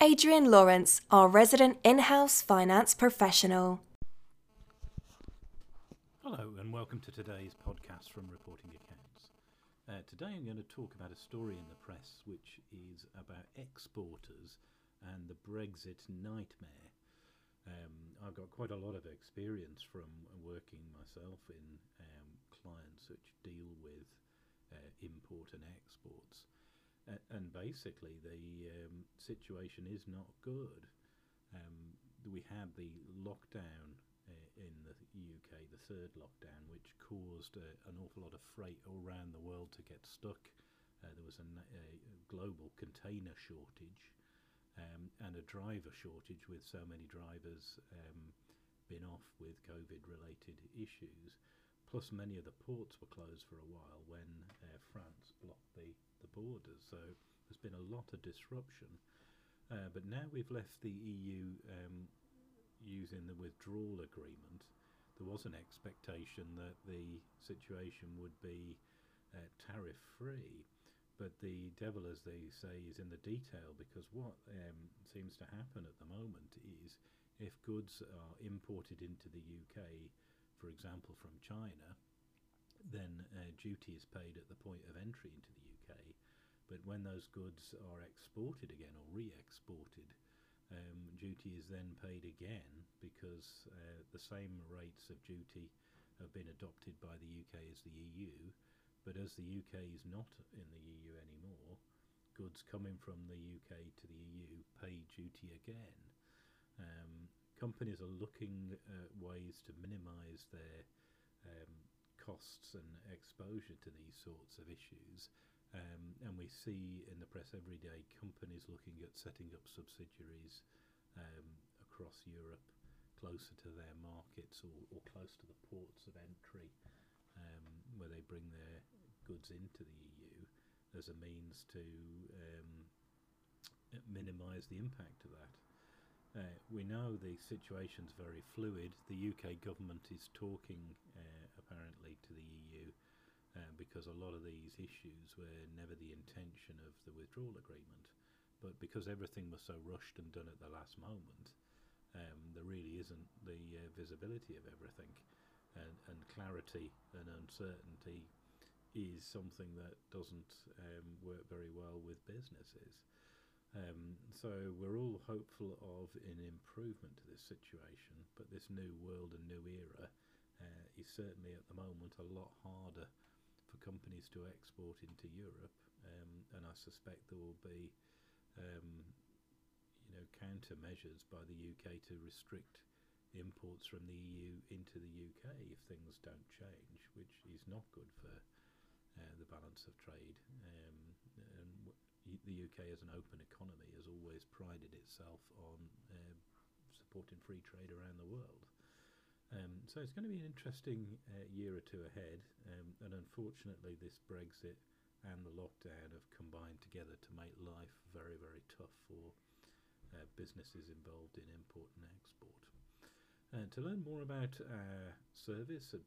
Adrian Lawrence, our resident in house finance professional. Hello, and welcome to today's podcast from Reporting Accounts. Uh, today I'm going to talk about a story in the press which is about exporters and the Brexit nightmare. Um, I've got quite a lot of experience from working myself in um, clients which deal with uh, import and exports. Basically, the um, situation is not good. Um, we had the lockdown uh, in the UK, the third lockdown, which caused uh, an awful lot of freight all around the world to get stuck. Uh, there was a, a global container shortage um, and a driver shortage with so many drivers um, been off with COVID related issues. Plus, many of the ports were closed for a while when France blocked the, the borders. So, there's been a lot of disruption. Uh, but now we've left the EU um, using the withdrawal agreement. There was an expectation that the situation would be uh, tariff free. But the devil, as they say, is in the detail because what um, seems to happen at the moment is if goods are imported into the UK, for example, from China, then uh, duty is paid at the point of entry into the UK. But when those goods are exported again or re exported, um, duty is then paid again because uh, the same rates of duty have been adopted by the UK as the EU but as the UK is not in the EU anymore, goods coming from the UK to the EU pay duty again. Um, companies are looking at ways to minimise their um, costs and exposure to these sorts of issues. Um, see in the press every day companies looking at setting up subsidiaries um, across Europe closer to their markets or, or close to the ports of entry um, where they bring their goods into the EU as a means to um, minimise the impact of that. Uh, we know the situation's very fluid. The UK government is talking uh, apparently to the EU uh, because a lot of these issues were never the intention of the withdrawal agreement. But because everything was so rushed and done at the last moment, um, there really isn't the uh, visibility of everything and, and clarity and uncertainty is something that doesn't um, work very well with businesses. Um, so we're all hopeful of an improvement to this situation, but this new world and new era uh, is certainly at the moment a lot harder companies to export into Europe, um, and I suspect there will be, um, you know, countermeasures by the UK to restrict imports from the EU into the UK if things don't change, which is not good for uh, the balance of trade. Um, and the UK, as an open economy, has always prided itself on uh, supporting free trade around the world. Um, so it's going to be an interesting uh, year or two ahead, um, and unfortunately, this Brexit and the lockdown have combined together to make life very, very tough for uh, businesses involved in import and export. Uh, to learn more about our service, uh,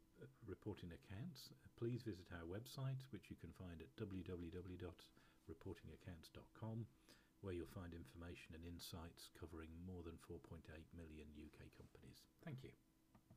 reporting accounts, uh, please visit our website, which you can find at www.reportingaccounts.com, where you'll find information and insights covering more than 4.8 million UK companies. Thank you.